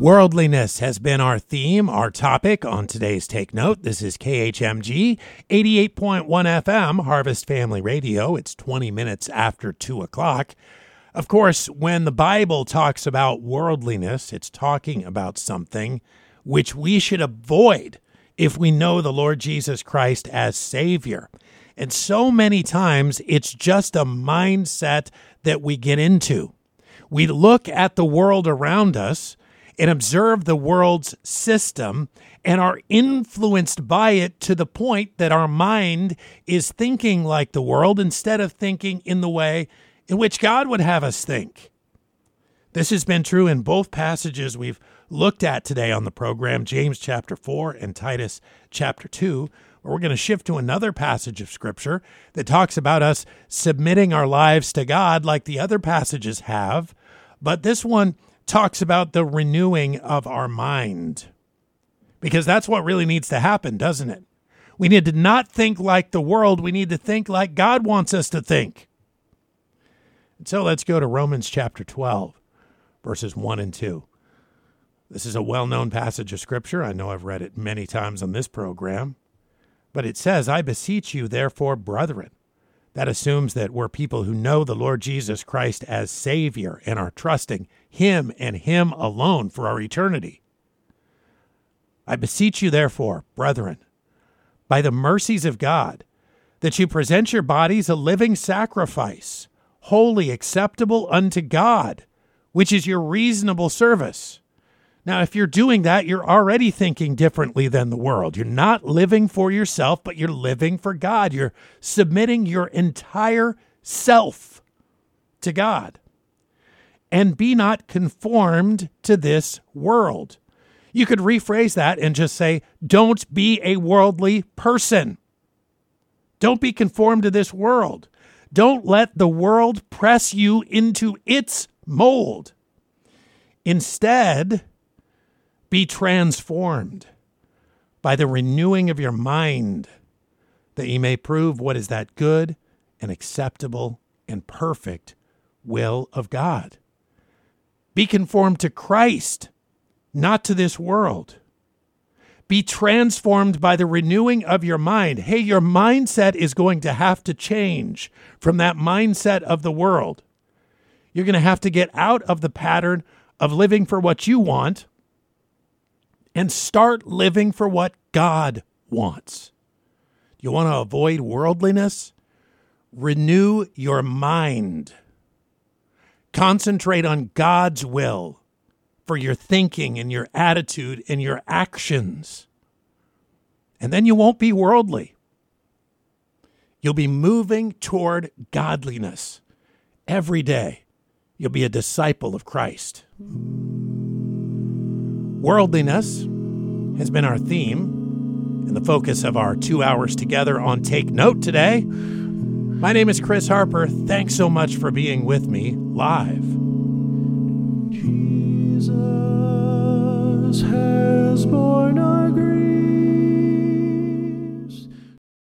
Worldliness has been our theme, our topic on today's Take Note. This is KHMG 88.1 FM, Harvest Family Radio. It's 20 minutes after 2 o'clock. Of course, when the Bible talks about worldliness, it's talking about something which we should avoid if we know the Lord Jesus Christ as Savior. And so many times, it's just a mindset that we get into. We look at the world around us and observe the world's system and are influenced by it to the point that our mind is thinking like the world instead of thinking in the way in which God would have us think. This has been true in both passages we've looked at today on the program James chapter 4 and Titus chapter 2. Where we're going to shift to another passage of Scripture that talks about us submitting our lives to God like the other passages have. But this one talks about the renewing of our mind. Because that's what really needs to happen, doesn't it? We need to not think like the world, we need to think like God wants us to think. And so let's go to Romans chapter 12, verses 1 and 2. This is a well known passage of Scripture. I know I've read it many times on this program. But it says, I beseech you, therefore, brethren, that assumes that we're people who know the Lord Jesus Christ as Savior and are trusting Him and Him alone for our eternity. I beseech you, therefore, brethren, by the mercies of God, that you present your bodies a living sacrifice, holy, acceptable unto God, which is your reasonable service. Now, if you're doing that, you're already thinking differently than the world. You're not living for yourself, but you're living for God. You're submitting your entire self to God. And be not conformed to this world. You could rephrase that and just say, don't be a worldly person. Don't be conformed to this world. Don't let the world press you into its mold. Instead, be transformed by the renewing of your mind, that ye may prove what is that good and acceptable and perfect will of God. Be conformed to Christ, not to this world. Be transformed by the renewing of your mind. Hey, your mindset is going to have to change from that mindset of the world. You're going to have to get out of the pattern of living for what you want and start living for what God wants. You want to avoid worldliness? Renew your mind. Concentrate on God's will for your thinking and your attitude and your actions. And then you won't be worldly. You'll be moving toward godliness every day. You'll be a disciple of Christ. Worldliness has been our theme and the focus of our two hours together on Take Note today. My name is Chris Harper. Thanks so much for being with me live.